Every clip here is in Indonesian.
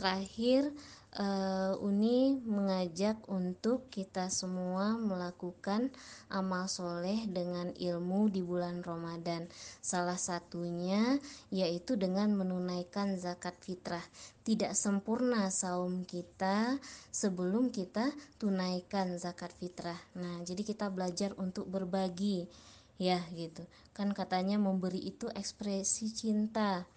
terakhir uh, Uni mengajak untuk kita semua melakukan amal soleh dengan ilmu di bulan Ramadan. Salah satunya yaitu dengan menunaikan zakat fitrah. Tidak sempurna saum kita sebelum kita tunaikan zakat fitrah. Nah, jadi kita belajar untuk berbagi ya gitu. Kan katanya memberi itu ekspresi cinta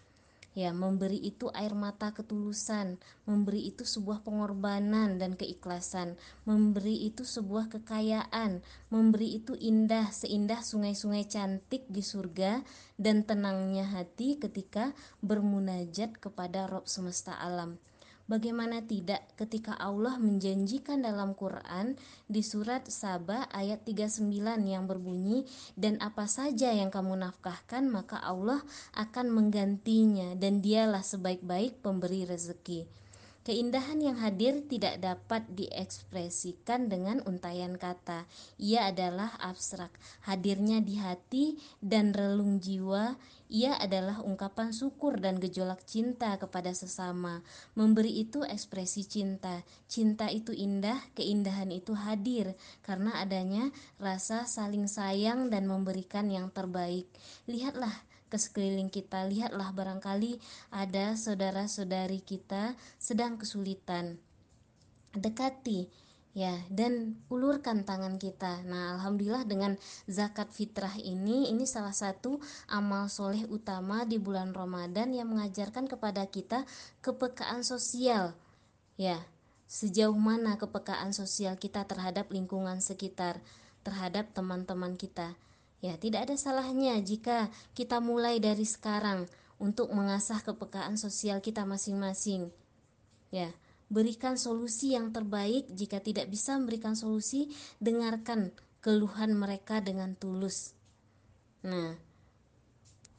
Ya, memberi itu air mata ketulusan, memberi itu sebuah pengorbanan dan keikhlasan, memberi itu sebuah kekayaan, memberi itu indah, seindah sungai-sungai cantik di surga dan tenangnya hati ketika bermunajat kepada Rob semesta alam. Bagaimana tidak ketika Allah menjanjikan dalam Quran di surat Saba ayat 39 yang berbunyi dan apa saja yang kamu nafkahkan maka Allah akan menggantinya dan dialah sebaik-baik pemberi rezeki. Keindahan yang hadir tidak dapat diekspresikan dengan untayan kata. Ia adalah abstrak, hadirnya di hati dan relung jiwa. Ia adalah ungkapan syukur dan gejolak cinta kepada sesama. Memberi itu ekspresi cinta. Cinta itu indah, keindahan itu hadir karena adanya rasa saling sayang dan memberikan yang terbaik. Lihatlah ke sekeliling kita. Lihatlah barangkali ada saudara-saudari kita sedang kesulitan. Dekati ya dan ulurkan tangan kita. Nah, alhamdulillah dengan zakat fitrah ini ini salah satu amal soleh utama di bulan Ramadan yang mengajarkan kepada kita kepekaan sosial. Ya, sejauh mana kepekaan sosial kita terhadap lingkungan sekitar, terhadap teman-teman kita. Ya, tidak ada salahnya jika kita mulai dari sekarang untuk mengasah kepekaan sosial kita masing-masing. Ya, berikan solusi yang terbaik. Jika tidak bisa memberikan solusi, dengarkan keluhan mereka dengan tulus. Nah,